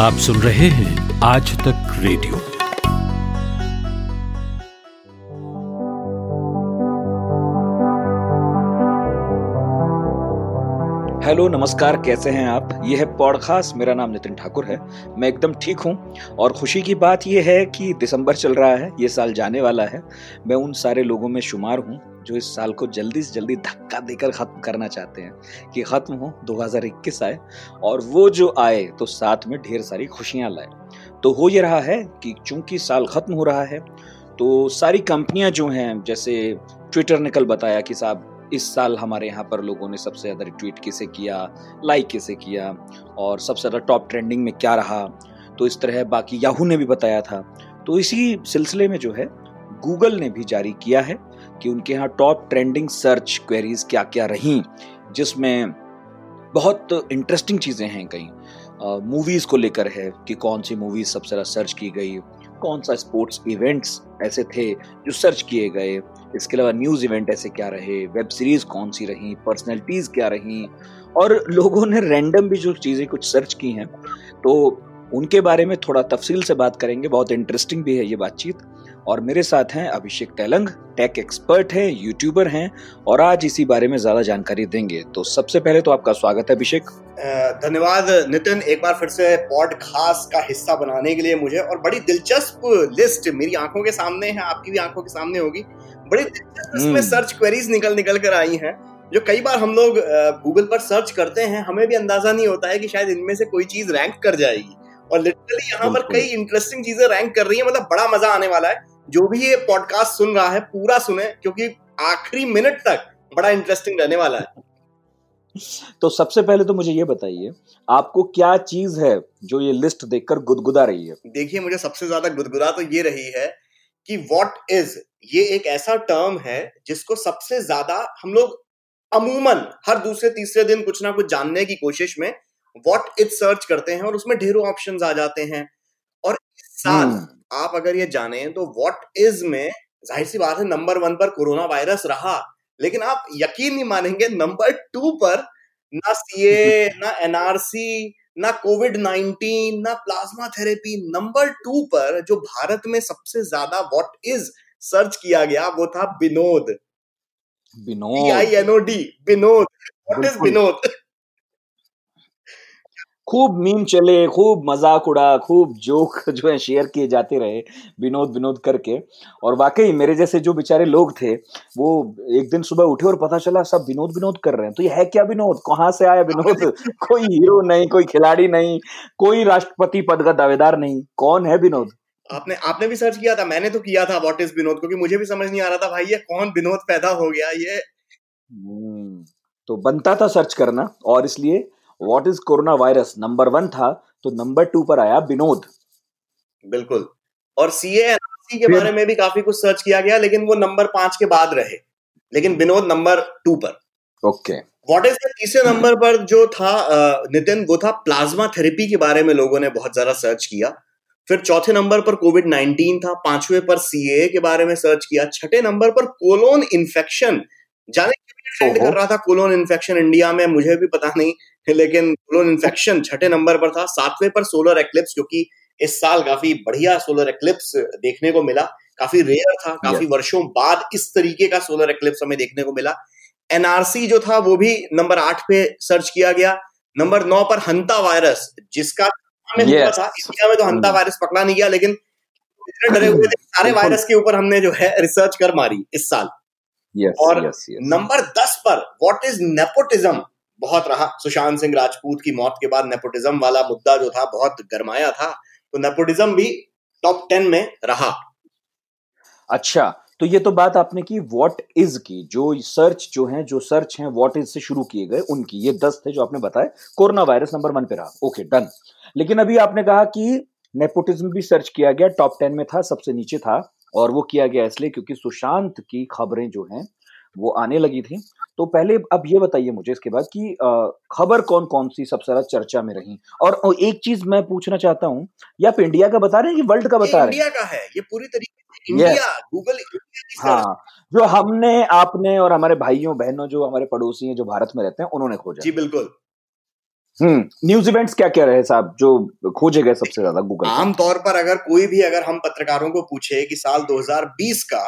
आप सुन रहे हैं आज तक रेडियो। हेलो, नमस्कार, कैसे हैं आप? यह है पॉडकास्ट, मेरा नाम नितिन ठाकुर है। मैं एकदम ठीक हूँ और खुशी की बात यह है कि दिसंबर चल रहा है, ये साल जाने वाला है। मैं उन सारे लोगों में शुमार हूँ जो इस साल को जल्दी से जल्दी धक्का देकर ख़त्म करना चाहते हैं कि ख़त्म हो 2021 आए और वो जो आए तो साथ में ढेर सारी खुशियाँ लाए। तो हो ये रहा है कि चूँकि साल ख़त्म हो रहा है तो सारी कंपनियाँ जो हैं, जैसे ट्विटर ने कल बताया कि साहब, इस साल हमारे यहाँ पर लोगों ने सबसे ज़्यादा रिट्वीट किसे किया, लाइक किसे किया, और सबसे ज़्यादा टॉप ट्रेंडिंग में क्या रहा तो इस तरह बाकी याहू ने भी बताया था। तो इसी सिलसिले में जो है गूगल ने भी जारी किया है। कि उनके यहाँ टॉप ट्रेंडिंग सर्च क्वेरीज क्या क्या रही, जिसमें बहुत इंटरेस्टिंग चीज़ें हैं कहीं। मूवीज़ को लेकर है कि कौन सी मूवीज़ सबसे ज़्यादा सर्च की गई कौन सा स्पोर्ट्स इवेंट्स ऐसे थे जो सर्च किए गए, इसके अलावा न्यूज़ इवेंट ऐसे क्या रहे वेब सीरीज़ कौन सी रही पर्सनैलिटीज़ क्या रही, और लोगों ने रैंडम भी जो चीज़ें कुछ सर्च की हैं तो उनके बारे में थोड़ा तफसील से बात करेंगे। बहुत इंटरेस्टिंग भी है ये बातचीत। और मेरे साथ हैं अभिषेक तेलंग टेक एक्सपर्ट हैं यूट्यूबर हैं और आज इसी बारे में ज़्यादा जानकारी देंगे। तो सबसे पहले तो आपका स्वागत है अभिषेक। धन्यवाद नितिन एक बार फिर से पॉड खास का हिस्सा बनाने के लिए मुझे। और बड़ी दिलचस्प लिस्ट मेरी आँखों के सामने है आपकी भी आँखों के सामने होगी। बड़ी दिलचस्प इसमें सर्च क्वेरीज निकल निकल कर आई हैं जो कई बार हम लोग गूगल पर सर्च करते हैं हमें भी अंदाज़ा नहीं होता है कि शायद इनमें से कोई चीज़ रैंक कर जाएगी। और लिटरली यहाँ पर कई इंटरेस्टिंग चीज़ें रैंक कर रही है मतलब बड़ा मज़ा आने वाला है। जो भी ये पॉडकास्ट सुन रहा है पूरा सुने क्योंकि आखिरी मिनट तक बड़ा इंटरेस्टिंग रहने वाला है। तो सबसे पहले तो मुझे ये बताइए आपको क्या चीज़ है जो ये लिस्ट देखकर गुदगुदा रही है? देखिए मुझे सबसे ज़्यादा गुदगुदा तो ये रही है कि वॉट इज़ ये एक ऐसा टर्म है जिसको सबसे ज़्यादा हम लोग अमूमन हर दूसरे तीसरे दिन कुछ ना कुछ जानने की कोशिश में वॉट इज़ सर्च करते हैं और उसमें ढेरों ऑप्शन आ जाते हैं। और साल हम्म। आप अगर ये जाने तो वॉट इज़ में ज़ाहिर सी बात है नंबर वन पर कोरोना वायरस रहा लेकिन आप यकीन नहीं मानेंगे नंबर टू पर ना सीए ना एनआरसी ना कोविड नाइनटीन ना प्लाज्मा थेरेपी नंबर टू पर जो भारत में सबसे ज़्यादा वॉट इज़ सर्च किया गया वो था Vinod. Vinod. I N O D Vinod. What is Vinod? खूब मीम चले खूब मज़ाक उड़ा खूब जोक जो है शेयर किए जाते रहे विनोद विनोद करके। और वाकई मेरे जैसे जो बेचारे लोग थे वो एक दिन सुबह उठे और पता चला सब विनोद विनोद कर रहे हैं। तो ये है क्या विनोद? कहाँ से आया विनोद? कोई हीरो नहीं कोई खिलाड़ी नहीं कोई राष्ट्रपति पद का दावेदार नहीं। कौन है विनोद? आपने आपने भी सर्च किया था? मैंने तो किया था व्हाट इज़ विनोद क्योंकि मुझे भी समझ नहीं आ रहा था भाई ये कौन विनोद पैदा हो गया ये? हम्म, तो बनता था सर्च करना और इसलिए what is corona virus number one था तो नंबर टू पर आया विनोद। बिल्कुल। और सी एनआरसी के बारे में भी काफ़ी कुछ सर्च किया गया लेकिन वो नंबर पाँच के बाद रहे। लेकिन विनोद नंबर टू पर। ओके व्हाट इज़ तीसरे नंबर पर जो था नितिन वो था प्लाज्मा थेरेपी के बारे में लोगों ने बहुत ज़्यादा सर्च किया। फिर चौथे नंबर पर कोविड नाइनटीन था पांचवे पर सीए के बारे में सर्च किया। छठे नंबर पर कोलोन इन्फेक्शन जाने ट्रेंड कर रहा था कोलोन इन्फेक्शन इंडिया में मुझे भी पता नहीं। लेकिन कोलोन इन्फेक्शन छठे नंबर पर था। सातवें पर सोलर एक्लिप्स क्योंकि इस साल काफ़ी बढ़िया सोलर एक्लिप्स देखने को मिला। काफ़ी रेयर था काफ़ी वर्षों बाद इस तरीके का सोलर एक्लिप्स हमें देखने को मिला। एनआरसी जो था वो भी नंबर आठ पे सर्च किया गया। नंबर नौ पर हंता वायरस जिसका हमें yes. था इंडिया में तो हंता वायरस hmm. पकड़ा नहीं गया लेकिन इतने डरे हुए थे सारे वायरस के ऊपर हमने जो है रिसर्च कर मारी इस साल। Yes, और yes, yes. नंबर दस पर व्हाट इज़ नेपोटिज्म बहुत रहा। सुशांत सिंह राजपूत की मौत के बाद नेपोटिज्म वाला मुद्दा जो था, बहुत गरमाया था। तो नेपोटिज्म भी टॉप टेन में रहा। अच्छा तो ये तो बात आपने की व्हाट इज़ की? जो सर्च जो है, जो सर्च है व्हाट इज़ से शुरू किए गए, उनकी। ये दस थे जो आपने बताया कोरोना वायरस नंबर वन पे रहा। ओके डन लेकिन अभी आपने कहा कि नेपोटिज्म भी सर्च किया गया टॉप टेन में था, सबसे नीचे था, और वो किया गया इसलिए क्योंकि सुशांत की खबरें जो हैं वो आने लगी थी। तो पहले अब ये बताइए मुझे इसके बाद कि खबर कौन कौन सी सबसे ज़्यादा चर्चा में रही? और एक चीज़ मैं पूछना चाहता हूँ ये आप इंडिया का बता रहे हैं कि वर्ल्ड का बता रहे हैं? इंडिया का है ये पूरी तरीके से इंडिया गूगल हाँ जो हमने आपने और हमारे भाइयों बहनों जो हमारे पड़ोसी हैं जो भारत में रहते हैं उन्होंने खोजा। जी बिल्कुल। न्यूज़ इवेंट्स क्या क्या रहे साहब जो खोजे गए सबसे ज़्यादा गूगल आमतौर पर अगर कोई भी अगर हम पत्रकारों को पूछे कि साल 2020 का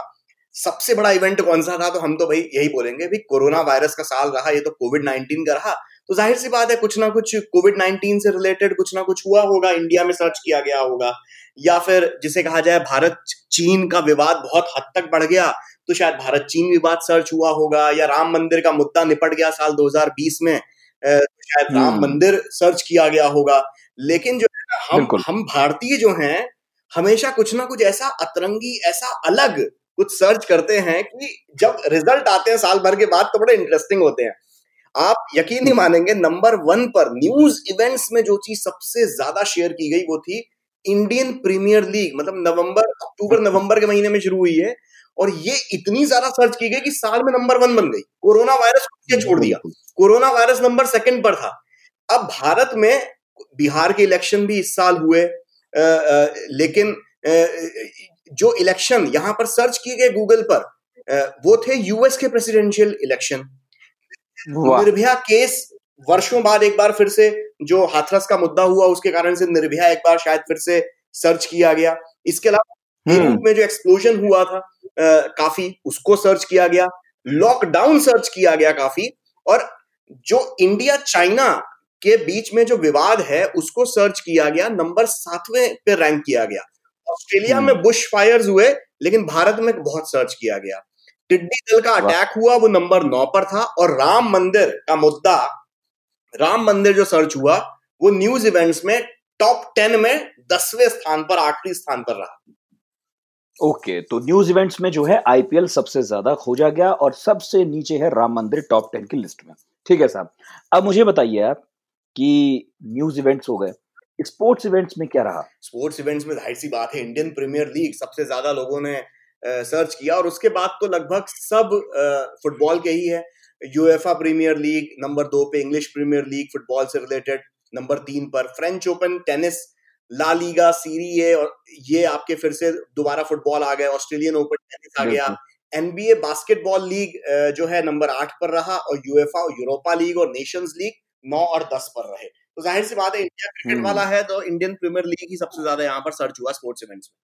सबसे बड़ा इवेंट कौन सा था? तो हम तो भाई यही बोलेंगे भाई कोरोना वायरस का साल रहा ये तो कोविड नाइनटीन का रहा। तो ज़ाहिर सी बात है कुछ ना कुछ कोविड नाइनटीन से रिलेटेड कुछ ना कुछ हुआ होगा इंडिया में सर्च किया गया होगा। या फिर जिसे कहा जाए भारत चीन का विवाद बहुत हद तक बढ़ गया तो शायद भारत चीन विवाद सर्च हुआ होगा या राम मंदिर का मुद्दा निपट गया साल 2020 में तो शायद राम हम्म। मंदिर सर्च किया गया होगा। लेकिन जो है हम हम भारतीय जो हैं हमेशा कुछ ना कुछ ऐसा अतरंगी ऐसा अलग कुछ सर्च करते हैं कि जब रिज़ल्ट आते हैं साल भर के बाद तो बड़े इंटरेस्टिंग होते हैं। आप यकीन नहीं मानेंगे नंबर वन पर न्यूज़ इवेंट्स में जो चीज़ सबसे ज़्यादा शेयर की गई वो थी इंडियन प्रीमियर लीग मतलब नवंबर अक्टूबर नवंबर के महीने में शुरू हुई है और ये इतनी ज़्यादा सर्च की गई कि साल में नंबर वन बन गई। कोरोना वायरस को छोड़ दिया। कोरोना वायरस नंबर सेकंड पर था। अब भारत में बिहार के इलेक्शन भी इस साल हुए आ, आ, लेकिन आ, जो इलेक्शन यहाँ पर सर्च किए गए गूगल पर वो थे यूएस के प्रेसिडेंशियल इलेक्शन निर्भया केस वर्षों बाद एक बार फिर से जो हाथरस का मुद्दा हुआ उसके कारण से निर्भया एक बार शायद फिर से सर्च किया गया। इसके अलावा हम्म। में जो एक्सप्लोजन हुआ था आ, काफ़ी उसको सर्च किया गया। लॉकडाउन सर्च किया गया काफ़ी। और जो इंडिया चाइना के बीच में जो विवाद है उसको सर्च किया गया। नंबर सातवें पे रैंक किया गया। ऑस्ट्रेलिया में बुश हम्म। फायर्स हुए लेकिन भारत में बहुत सर्च किया गया। टिड्डी दल का अटैक हुआ वो नंबर नौ पर था और राम मंदिर का मुद्दा राम मंदिर जो सर्च हुआ वो न्यूज़ इवेंट्स में टॉप टेन में दसवें स्थान पर आखिरी स्थान पर रहा। ओके okay, तो न्यूज़ इवेंट्स में जो है आईपीएल सबसे ज़्यादा खोजा गया और सबसे नीचे है राम मंदिर टॉप टेन की लिस्ट में। ठीक है साहब अब मुझे बताइए आप कि न्यूज़ इवेंट्स हो गए स्पोर्ट्स इवेंट्स में क्या रहा? स्पोर्ट्स इवेंट्स में ज़ाहिर सी बात है इंडियन प्रीमियर लीग सबसे ज़्यादा लोगों ने सर्च किया और उसके बाद तो लगभग सब फुटबॉल के ही है। यूएफा प्रीमियर लीग नंबर दो पे इंग्लिश प्रीमियर लीग फुटबॉल से रिलेटेड नंबर तीन पर French Open tennis La Liga Serie A और ये आपके फिर से दोबारा फुटबॉल आ गए ऑस्ट्रेलियन ओपन टेनिस आ गया। एनबीए बास्केटबॉल लीग जो है नंबर आठ पर रहा और यूएफा यूरोपा लीग और नेशंस लीग नौ और दस पर रहे। तो ज़ाहिर सी बात है इंडिया क्रिकेट हम्म। वाला है तो इंडियन प्रीमियर लीग ही सबसे ज़्यादा यहाँ पर सर्च हुआ स्पोर्ट्स इवेंट्स में।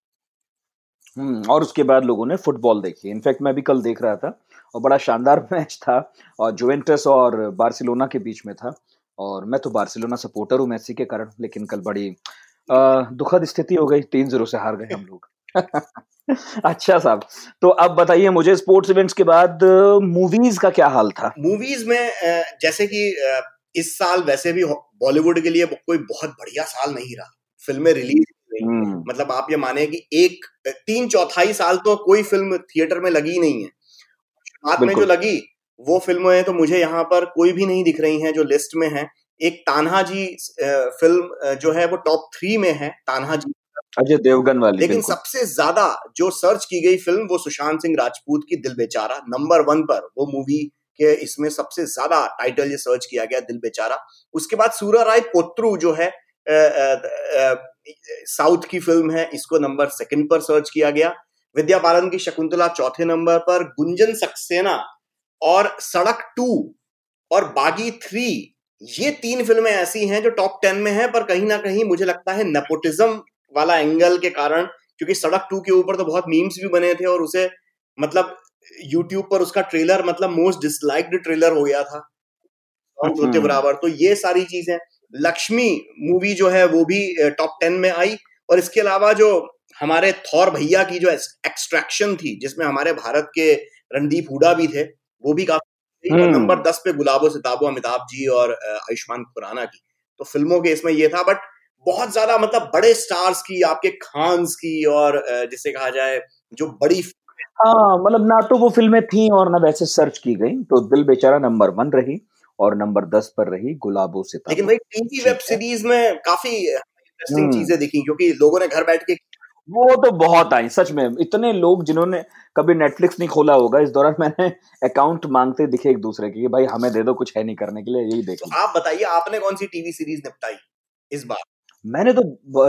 हम्म और उसके बाद लोगों ने फुटबॉल देखी। इनफैक्ट मैं भी कल देख रहा था और बड़ा शानदार मैच था और जुवेंटस और बार्सिलोना के बीच में था और मैं तो बार्सिलोना सपोर्टर हूँ मैसी के कारण लेकिन कल बड़ी दुखद स्थिति हो गई। तीन ज़ीरो से हार गए हम लोग। अच्छा साहब तो अब बताइए मुझे स्पोर्ट्स इवेंट्स के बाद मूवीज़ का क्या हाल था? मूवीज़ में जैसे कि इस साल वैसे भी बॉलीवुड के लिए कोई बहुत बढ़िया साल नहीं रहा। फ़िल्में रिलीज़ हम्म। मतलब आप ये माने कि एक तीन चौथाई साल तो कोई फ़िल्म थिएटर में लगी नहीं है। शुरुआत में जो लगी वो फ़िल्में तो मुझे यहाँ पर कोई भी नहीं दिख रही हैं जो लिस्ट में है। एक तान्हा जी फ़िल्म जो है वो टॉप थ्री में है तान्हा जी। अजय देवगन वाली लेकिन सबसे ज़्यादा जो सर्च की गई फ़िल्म वो सुशांत सिंह राजपूत की दिल बेचारा नंबर वन पर वो मूवी के इसमें सबसे ज़्यादा टाइटल ये सर्च किया गया, दिल बेचारा। उसके बाद सूरा राय पोत्रु जो है साउथ की फ़िल्म है, इसको नंबर सेकंड पर सर्च किया गया। विद्या बालन की शकुंतला चौथे नंबर पर, गुंजन सक्सेना और सड़क टू और बागी थ्री ये तीन फ़िल्में ऐसी हैं जो टॉप टेन में है, पर कहीं ना कहीं मुझे लगता है नेपोटिज्म वाला एंगल के कारण, क्योंकि सड़क टू के ऊपर तो बहुत मीम्स भी बने थे और उसे मतलब यूट्यूब पर उसका ट्रेलर मतलब मोस्ट डिसलाइक्ड ट्रेलर हो गया था। हम्म। बराबर। तो ये सारी चीज़ें लक्ष्मी मूवी जो है वो भी टॉप टेन में आई। और इसके अलावा जो हमारे थौर भैया की जो एक्सट्रैक्शन थी जिसमें हमारे भारत के रणदीप हुडा भी थे वो भी काफ़ी हम्म। नंबर दस पे गुलाबो सिताबो अमिताभ जी और आयुष्मान खुराना की। तो फ़िल्मों के इसमें ये था। बट बहुत ज़्यादा मतलब बड़े स्टार्स की आपके खान्स की और जिसे कहा जाए जो बड़ी हाँ मतलब ना तो वो फ़िल्में थी और ना वैसे सर्च की गई तो दिल बेचारा नंबर वन रही और नंबर दस पर रही गुलाबो से लेकिन भाई टीवी वेब सीरीज़ में काफ़ी इंटरेस्टिंग हम्म। चीज़ें दिखी क्योंकि लोगों ने घर बैठ के वो तो बहुत आई सच में इतने लोग जिन्होंने कभी नेटफ्लिक्स नहीं खोला होगा इस दौरान मैंने अकाउंट मांगते दिखे एक दूसरे के भाई हमें दे दो कुछ है नहीं करने के लिए यही देखो आप बताइए आपने कौन सी टीवी सीरीज़ निपटाई इस बार? मैंने तो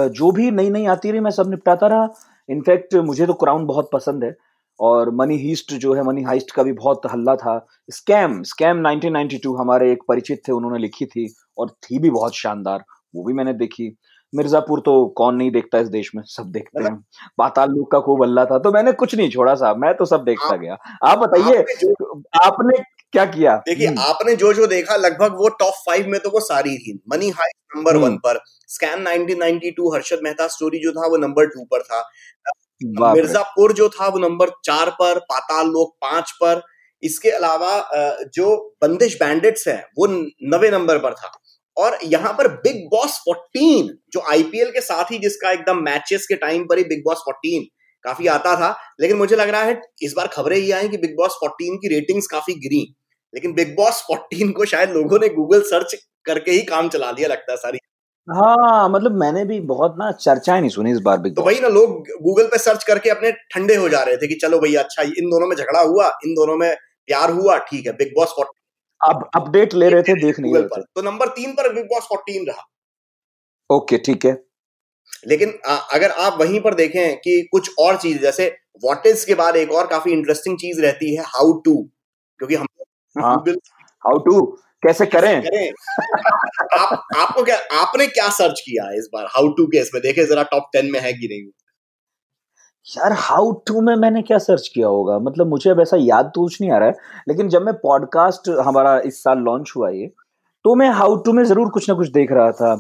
जो भी नई नई आती रही मैं सब निपटाता रहा। इनफैक्ट मुझे तो क्राउन बहुत पसंद है। और मनी हीस्ट जो है मनी हाइस्ट का भी बहुत हल्ला था। स्कैम स्कैम 1992 हमारे एक परिचित थे उन्होंने लिखी थी और थी भी बहुत शानदार। वो भी मैंने देखी। मिर्जापुर तो कौन नहीं देखता इस देश में सब देखते हैं। पाताल लोक का खूब हल्ला था तो मैंने कुछ नहीं छोड़ा साहब मैं तो सब देखता गया। आप बताइए आपने क्या किया? देखिए हम्म। आपने जो जो देखा लगभग वो टॉप फाइव में तो वो सारी थी। मनी हाई नंबर वन पर। स्कैन 1992 हर्षद मेहता स्टोरी जो था वो नंबर टू पर था। मिर्जापुर जो था वो नंबर चार पर, पाताल लोक पाँच पर। इसके अलावा जो बंदिश बैंडेट्स है, वो नवे नंबर पर था। और यहाँ पर बिग बॉस 14 जो आईपीएल के साथ ही जिसका एकदम मैचेस के टाइम पर ही बिग बॉस 14 काफ़ी आता था। लेकिन मुझे लग रहा है, इस बार खबरें ये आई कि बिग बॉस 14 की रेटिंग्स काफ़ी गिरी। लेकिन बिग बॉस 14 को शायद लोगों ने गूगल सर्च करके ही काम चला लिया, लगता है सारी हाँ मतलब मैंने भी बहुत ना चर्चाएँ नहीं सुनी इस बार बिग तो वही ना लोग गूगल पे सर्च करके अपने ठंडे हो जा रहे थे कि चलो भैया अच्छा इन दोनों में झगड़ा हुआ इन दोनों में प्यार हुआ ठीक है बिग बॉस अब अपडेट ले रहे थे देख नहीं थे। तो नंबर तीन पर बिग बॉस फोर्टीन रहा। ओके ठीक है। लेकिन आ, अगर आप वहीं पर देखें कि कुछ और चीज़ जैसे वॉट इज़ के बाद एक और काफ़ी इंटरेस्टिंग चीज़ रहती है हाउ टू क्योंकि हम हाउ टू कैसे करें? करें? आप आपको क्या आपने क्या सर्च किया इस बार? हाउ टू केस में देखे जरा टॉप टेन में है कि नहीं? यार हाउ टू में मैंने क्या सर्च किया होगा? मतलब मुझे अब ऐसा याद तो कुछ नहीं आ रहा है लेकिन जब मैं पॉडकास्ट हमारा इस साल लॉन्च हुआ ये तो मैं हाउ टू में ज़रूर कुछ ना कुछ देख रहा था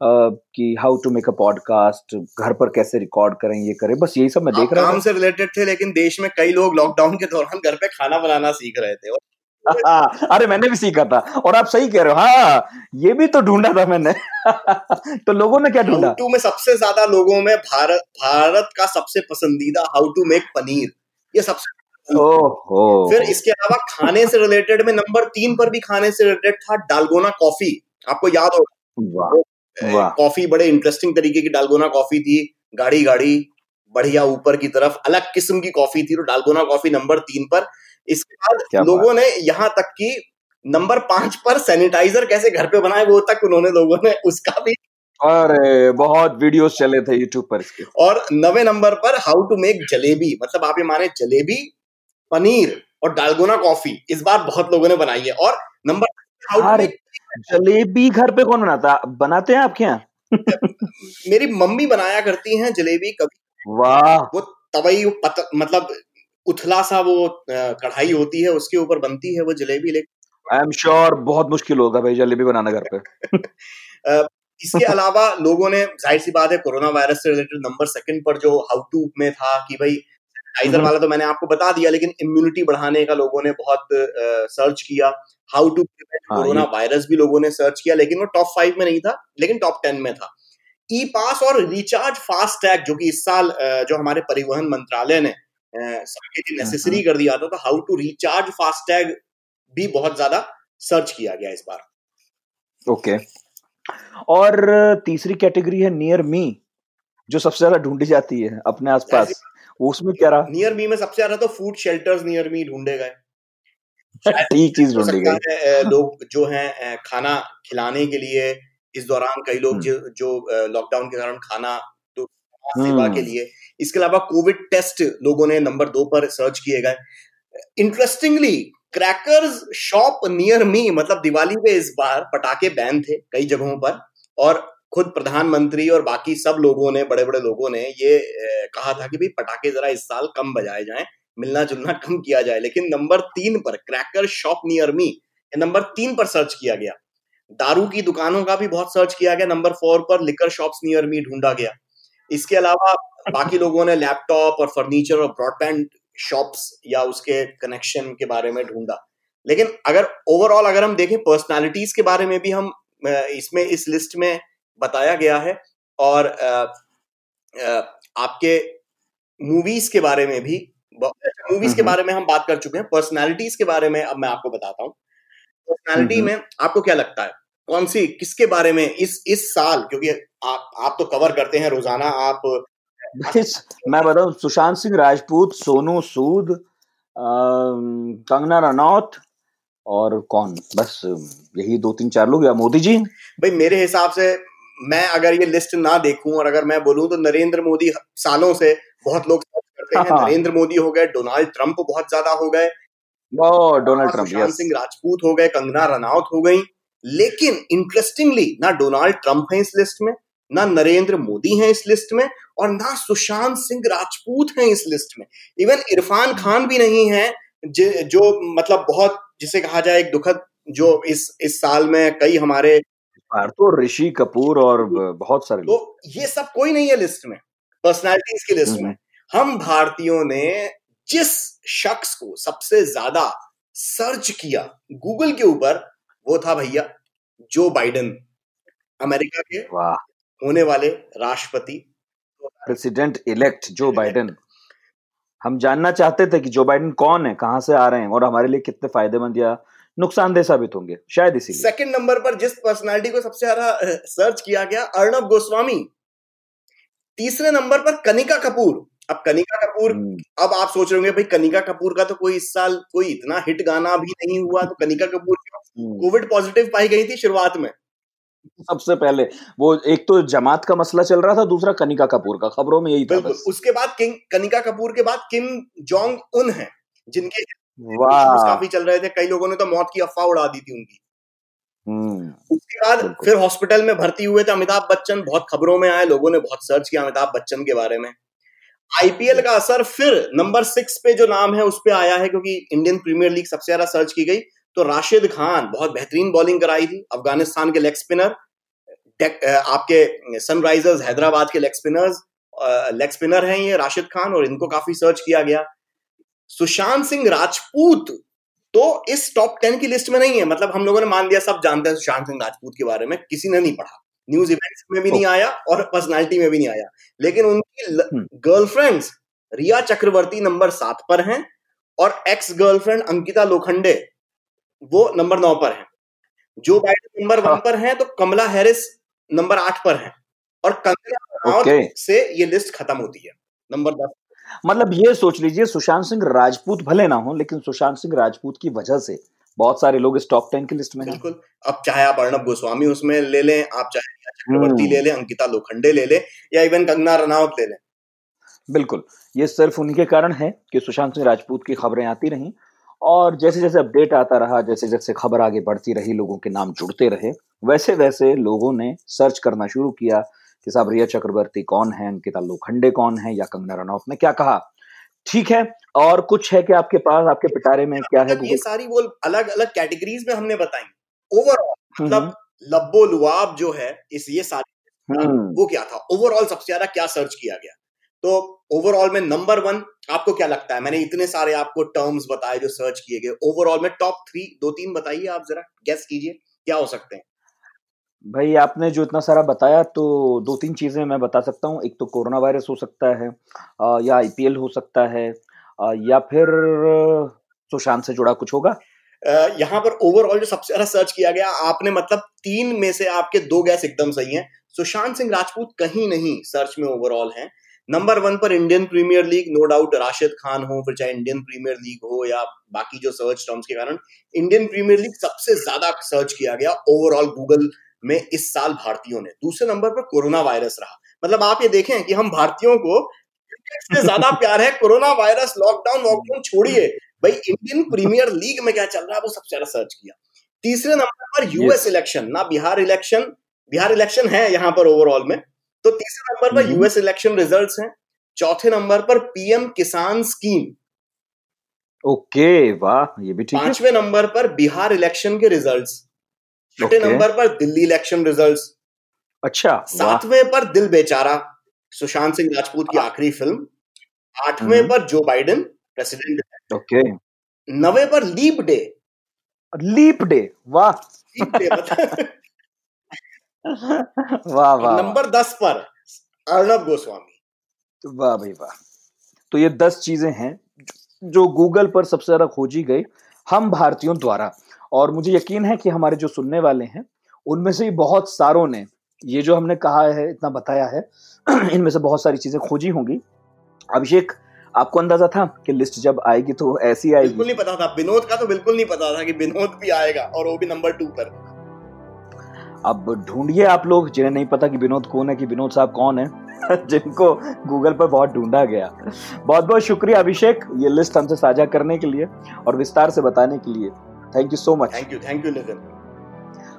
Uh, कि how to make a podcast घर पर कैसे रिकॉर्ड करें ये करें बस यही सब मैं देख रहा था। काम से रिलेटेड थे लेकिन देश में कई लोग लॉकडाउन के दौरान घर पे खाना बनाना सीख रहे थे। हाँ, अरे मैंने भी सीखा था। और आप सही कह रहे हो। हाँ ये भी तो ढूंढा था मैंने। तो लोगों ने क्या ढूंढा? टू में सबसे ज़्यादा लोगों में भारत भारत का सबसे पसंदीदा हाउ टू मेक पनीर। ये सबसे ओहो। फिर इसके अलावा खाने से रिलेटेड में नंबर तीन पर भी खाने से रिलेटेड था डालगोना कॉफ़ी आपको याद होगा कॉफ़ी बड़े इंटरेस्टिंग तरीके की डालगोना कॉफ़ी थी। गाड़ी गाड़ी बढ़िया ऊपर की तरफ़ अलग किस्म की कॉफ़ी थी। तो डालगोना कॉफ़ी नंबर तीन पर इसके बाद लोगों ने यहाँ तक की नंबर पाँच पर सैनिटाइजर कैसे घर पे बनाए वो तक उन्होंने लोगों ने उसका भी अरे बहुत वीडियोस चले थे यूट्यूब पर इसके। और नवे नंबर पर हाउ टू मेक जलेबी मतलब आप ये माने जलेबी पनीर और डालगोना कॉफ़ी इस बार बहुत लोगों ने बनाई है। और नंबर जलेबी घर पे कौन बनाता? बनाते हैं आपके यहाँ? मेरी मम्मी बनाया करती हैं जलेबी कभी। वाह। वो तवई मतलब उथला सा वो कढ़ाई होती है उसके ऊपर बनती है वो जलेबी लेकिन आई एम श्योर बहुत मुश्किल होगा भाई जलेबी बनाना घर पे। इसके अलावा लोगों ने ज़ाहिर सी बात है कोरोना वायरस से रिलेटेड नंबर सेकंड पर जो हाउ टू में था कि भाई सैनिटाइजर हम्म। वाला तो मैंने आपको बता दिया लेकिन इम्यूनिटी बढ़ाने का लोगों ने बहुत सर्च किया। हाउ टू कोरोना वायरस भी लोगों ने सर्च किया लेकिन वो टॉप फाइव में नहीं था लेकिन टॉप टेन में था। ई पास और रिचार्ज फास्ट टैग जो कि इस साल जो हमारे परिवहन मंत्रालय ने सबके लिए नेसेसरी कर दिया। था तो हाउ टू रिचार्ज फास्टैग भी बहुत ज़्यादा सर्च किया गया इस बार। Okay okay. और तीसरी कैटेगरी है नियर मी जो सबसे ज़्यादा ढूंढी जाती है अपने आसपास। उसमें क्या रहा? नियर मी में सबसे ज़्यादा तो फ़ूड शेल्टर्स नियर मी ढूंढे गए। ठीक चीज़ ढूंढी गई। लोग जो हैं खाना खिलाने के लिए इस दौरान कई लोग जो जो लॉकडाउन के कारण खाना तो सेवा के लिए इसके अलावा कोविड टेस्ट लोगों ने नंबर दो पर सर्च किए गए। Interestingly crackers shop near me मतलब दिवाली पे इस बार पटाखे बैन थे कई जगहों पर, और खुद प्रधानमंत्री और बाकी सब लोगों ने बड़े बड़े लोगों ने ये कहा था कि भाई पटाखे जरा इस साल कम बजाए जाएँ मिलना जुलना कम किया जाए। लेकिन नंबर तीन पर cracker shop near me number तीन पर सर्च किया गया। दारू की दुकानों का भी बहुत सर्च किया गया, नंबर फोर पर लिकर शॉप्स नियर मी ढूंढा गया। इसके अलावा बाकी लोगों ने लैपटॉप और फर्नीचर और ब्रॉडबैंड शॉप्स या उसके कनेक्शन के बारे में ढूंढा। लेकिन अगर ओवरऑल अगर हम देखें पर्सनालिटीज के बारे में भी हम इसमें इस लिस्ट में बताया गया है और आपके मूवीज़ के बारे में भी मूवीज़ के बारे में हम बात कर चुके हैं पर्सनालिटीज के बारे में अब मैं आपको बताता हूँ। पर्सनालिटी में आपको क्या लगता है? कौन सी किसके बारे में इस इस साल क्योंकि आप आप तो कवर करते हैं रोज़ाना आप मैं बताऊँ सुशांत सिंह राजपूत सोनू सूद कंगना रनौत और कौन? बस यही दो तीन चार लोग या मोदी जी? भाई मेरे हिसाब से मैं अगर ये लिस्ट ना देखूँ और अगर मैं बोलूँ तो नरेंद्र मोदी सालों से बहुत लोग करते हैं। हाँ। नरेंद्र मोदी हो गए डोनाल्ड ट्रंप बहुत ज़्यादा हो गए। डोनाल्ड ट्रंप सुशांत सिंह राजपूत हो गए कंगना रनौत हो गई। लेकिन इंटरेस्टिंगली ना डोनाल्ड ट्रंप है इस लिस्ट में ना नरेंद्र मोदी हैं इस लिस्ट में और ना सुशांत सिंह राजपूत हैं इस लिस्ट में। इवन इरफान खान भी नहीं है जो मतलब बहुत जिसे कहा जाए एक दुखद जो इस इस साल में कई हमारे तो ऋषि कपूर और बहुत सारे तो ये सब कोई नहीं है लिस्ट में पर्सनालिटीज की लिस्ट में। हम भारतीयों ने जिस शख्स को सबसे ज़्यादा सर्च किया गूगल के ऊपर वो था भैया जो बाइडन अमेरिका के वाह। होने वाले राष्ट्रपति। प्रेसिडेंट इलेक्ट जो बाइडन हम जानना चाहते थे कि जो बाइडन कौन है कहाँ से आ रहे हैं और हमारे लिए कितने फ़ायदेमंद या नुकसानदेह साबित होंगे शायद इसी सेकंड नंबर पर जिस पर्सनालिटी को सबसे ज़्यादा सर्च किया गया अर्णब गोस्वामी तीसरे नंबर पर कनिका कपूर। अब कनिका कपूर हम्म। अब आप सोच रहे होंगे भाई कनिका कपूर का तो कोई इस साल कोई इतना हिट गाना भी नहीं हुआ तो कनिका कपूर कोविड पॉजिटिव पाई गई थी शुरुआत में। सबसे पहले वो एक तो जमात का मसला चल रहा था दूसरा कनिका कपूर का खबरों में यही था बस। उसके बाद किंग कनिका कपूर के बाद किम जोंग उन है जिनके काफ़ी चल रहे थे कई लोगों ने तो मौत की अफवाह उड़ा दी थी उनकी। हम्म। उसके बाद फिर हॉस्पिटल में भर्ती हुए थे अमिताभ बच्चन बहुत खबरों में आए लोगों ने बहुत सर्च किया अमिताभ बच्चन के बारे में। आईपीएल का असर फिर नंबर सिक्स पे जो नाम है उस पर आया है क्योंकि इंडियन प्रीमियर लीग सबसे ज़्यादा सर्च की गई। तो राशिद खान बहुत बेहतरीन बॉलिंग कराई थी अफ़गानिस्तान के लेग स्पिनर आपके सनराइजर्स हैदराबाद के लेग स्पिनर्स लेग स्पिनर हैं ये राशिद खान और इनको काफ़ी सर्च किया गया। सुशांत सिंह राजपूत तो इस टॉप टेन की लिस्ट में नहीं है मतलब हम लोगों ने मान लिया सब जानते हैं सुशांत सिंह राजपूत के बारे में किसी ने नहीं पढ़ा। न्यूज़ इवेंट्स में भी नहीं आया और पर्सनालिटी में भी नहीं आया। लेकिन उनकी गर्लफ्रेंड्स हम्म। रिया चक्रवर्ती नंबर सात पर हैं और एक्स गर्लफ्रेंड अंकिता लोखंडे वो नंबर नौ पर है। जो बाइडन नंबर वन। पर है तो कमला हैरिस नंबर आठ पर है और कंगना okay. से ये लिस्ट खत्म होती है नंबर दस मतलब ये सोच लीजिए सुशांत सिंह राजपूत भले ना हो लेकिन सुशांत सिंह राजपूत की वजह से बहुत सारे लोग इस टॉप टेन की लिस्ट में बिल्कुल। अब चाहे आप अर्णब गोस्वामी उसमें ले लें आप चाहे चक्रवर्ती हम्म। ले लें अंकिता लोखंडे ले लें या इवन कंगना रनावत ले लें। बिल्कुल। ये सिर्फ़ उनके कारण है कि सुशांत सिंह राजपूत की खबरें आती रहीं। और जैसे जैसे अपडेट आता रहा जैसे जैसे खबर आगे बढ़ती रही लोगों के नाम जुड़ते रहे वैसे वैसे लोगों ने सर्च करना शुरू किया कि साहब रिया चक्रवर्ती कौन है? अंकिता लोखंडे कौन है? या कंगना रनौत ने क्या कहा? ठीक है और कुछ है कि आपके पास आपके पिटारे में क्या है ये सारी वो अलग अलग कैटेगरीज में हमने बताई। ओवरऑल मतलब हम्म। लब्बो लुआब जो है इस ये सारी हम्म। वो क्या था? ओवरऑल सबसे ज़्यादा क्या सर्च किया गया? तो ओवरऑल में नंबर वन आपको क्या लगता है? मैंने इतने सारे आपको टर्म्स बताए जो सर्च किए गए। ओवरऑल में टॉप थ्री दो तीन बताइए आप जरा। गेस कीजिए क्या हो सकते हैं? भाई आपने जो इतना सारा बताया तो दो तीन चीज़ें मैं बता सकता हूँ। एक तो कोरोना वायरस हो सकता है या आईपीएल हो सकता है या फिर सुशांत से जुड़ा कुछ होगा। यहाँ पर ओवरऑल जो सबसे ज़्यादा सर्च किया गया आपने मतलब तीन में से आपके दो गैस एकदम सही हैं। सुशांत सिंह राजपूत कहीं नहीं सर्च में ओवरऑल हैं। नंबर वन पर Indian premier league no doubt Rashid Khan हो फिर चाहे इंडियन प्रीमियर लीग हो या बाकी जो सर्च टर्म्स के कारण इंडियन प्रीमियर लीग सबसे ज़्यादा सर्च किया गया ओवरऑल गूगल में इस साल भारतीयों ने। दूसरे नंबर पर कोरोना वायरस रहा। मतलब आप ये देखें कि हम भारतीयों को से ज़्यादा प्यार है कोरोना वायरस लॉकडाउन वॉकडाउन छोड़िए। भाई इंडियन प्रीमियर लीग में क्या चल रहा है वो सबसे ज़्यादा सर्च किया। तीसरे नंबर पर यूएस इलेक्शन ना बिहार इलेक्शन बिहार इलेक्शन है यहाँ पर ओवरऑल में। तो तीसरे नंबर पर यूएस इलेक्शन रिजल्ट्स हैं। चौथे नंबर पर पीएम किसान स्कीम ओके वाह ये भी ठीक पाँचवें नंबर पर बिहार इलेक्शन के रिजल्ट्स छठे नंबर पर दिल्ली इलेक्शन रिजल्ट्स अच्छा सातवें पर दिल बेचारा सुशांत सिंह राजपूत की आखिरी फ़िल्म। आठवें हम्म। पर जो बाइडेन प्रेसिडेंट ओके। नवे पर लीप डे लीप डे वाह। वाह वाह नंबर दस पर अर्णब गोस्वामी। वाह भाई वाह। तो ये दस चीज़ें हैं जो गूगल पर सबसे ज़्यादा खोजी गई हम भारतीयों द्वारा। और मुझे यकीन है कि हमारे जो सुनने वाले हैं उनमें से बहुत सारों ने ये जो हमने कहा है इतना बताया है इनमें से बहुत सारी चीज़ें खोजी होंगी। अभिषेक आपको अंदाज़ा था कि लिस्ट जब आएगी तो ऐसी आएगी? बिल्कुल नहीं पता था विनोद का तो बिल्कुल नहीं पता था कि विनोद भी आएगा और वो भी नंबर टू पर। अब ढूंढिए आप लोग जिन्हें नहीं पता कि विनोद कौन है कि विनोद साहब कौन है जिनको गूगल पर बहुत ढूंढा गया। बहुत बहुत शुक्रिया अभिषेक ये लिस्ट हमसे साझा करने के लिए और विस्तार से बताने के लिए। Thank you so much thank you thank you Nitin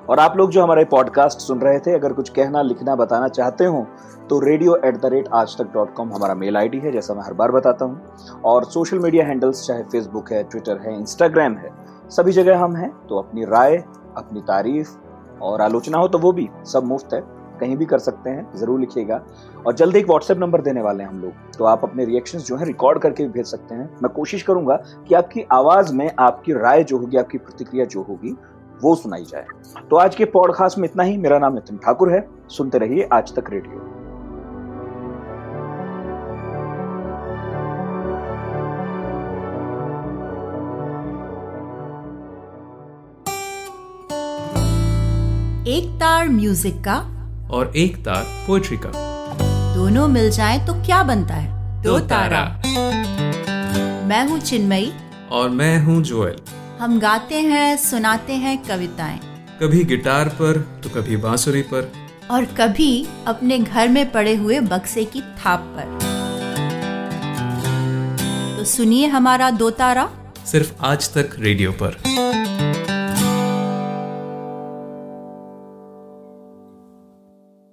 और आप लोग जो हमारे पॉडकास्ट सुन रहे थे अगर कुछ कहना लिखना बताना चाहते हो तो radio at the rate Aaj Tak dot com हमारा मेल आईडी है जैसा मैं हर बार बताता हूँ। और सोशल मीडिया हैंडल्स चाहे फेसबुक है ट्विटर है इंस्टाग्राम है सभी जगह हम हैं तो अपनी राय अपनी तारीफ़ और आलोचना हो तो वो भी, सब मुफ़्त है। कहीं भी कर सकते हैं, ज़रूर लिखिएगा। और जल्द एक व्हाट्सएप नंबर देने वाले हैं हम लोग तो आप अपने रिएक्शंस जो है रिकॉर्ड करके भी भेज सकते हैं। मैं कोशिश करूँगा कि आपकी आवाज़ में आपकी राय जो होगी, आपकी प्रतिक्रिया जो होगी, वो सुनाई जाए। तो आज के पॉडकास्ट में इतना ही। मेरा नाम नितिन ठाकुर है। सुनते रहिए आज तक रेडियो। एक तार म्यूज़िक का। और एक तार पोएट्री का। दोनों मिल जाए तो क्या बनता है? दो तारा। मैं हूँ चिन्मयी। और मैं हूँ जोएल। हम गाते हैं सुनाते हैं कविताएँ। कभी गिटार पर तो कभी बांसुरी पर। और कभी अपने घर में पड़े हुए बक्से की थाप पर। तो सुनिए हमारा दो तारा। सिर्फ़ आज तक रेडियो पर।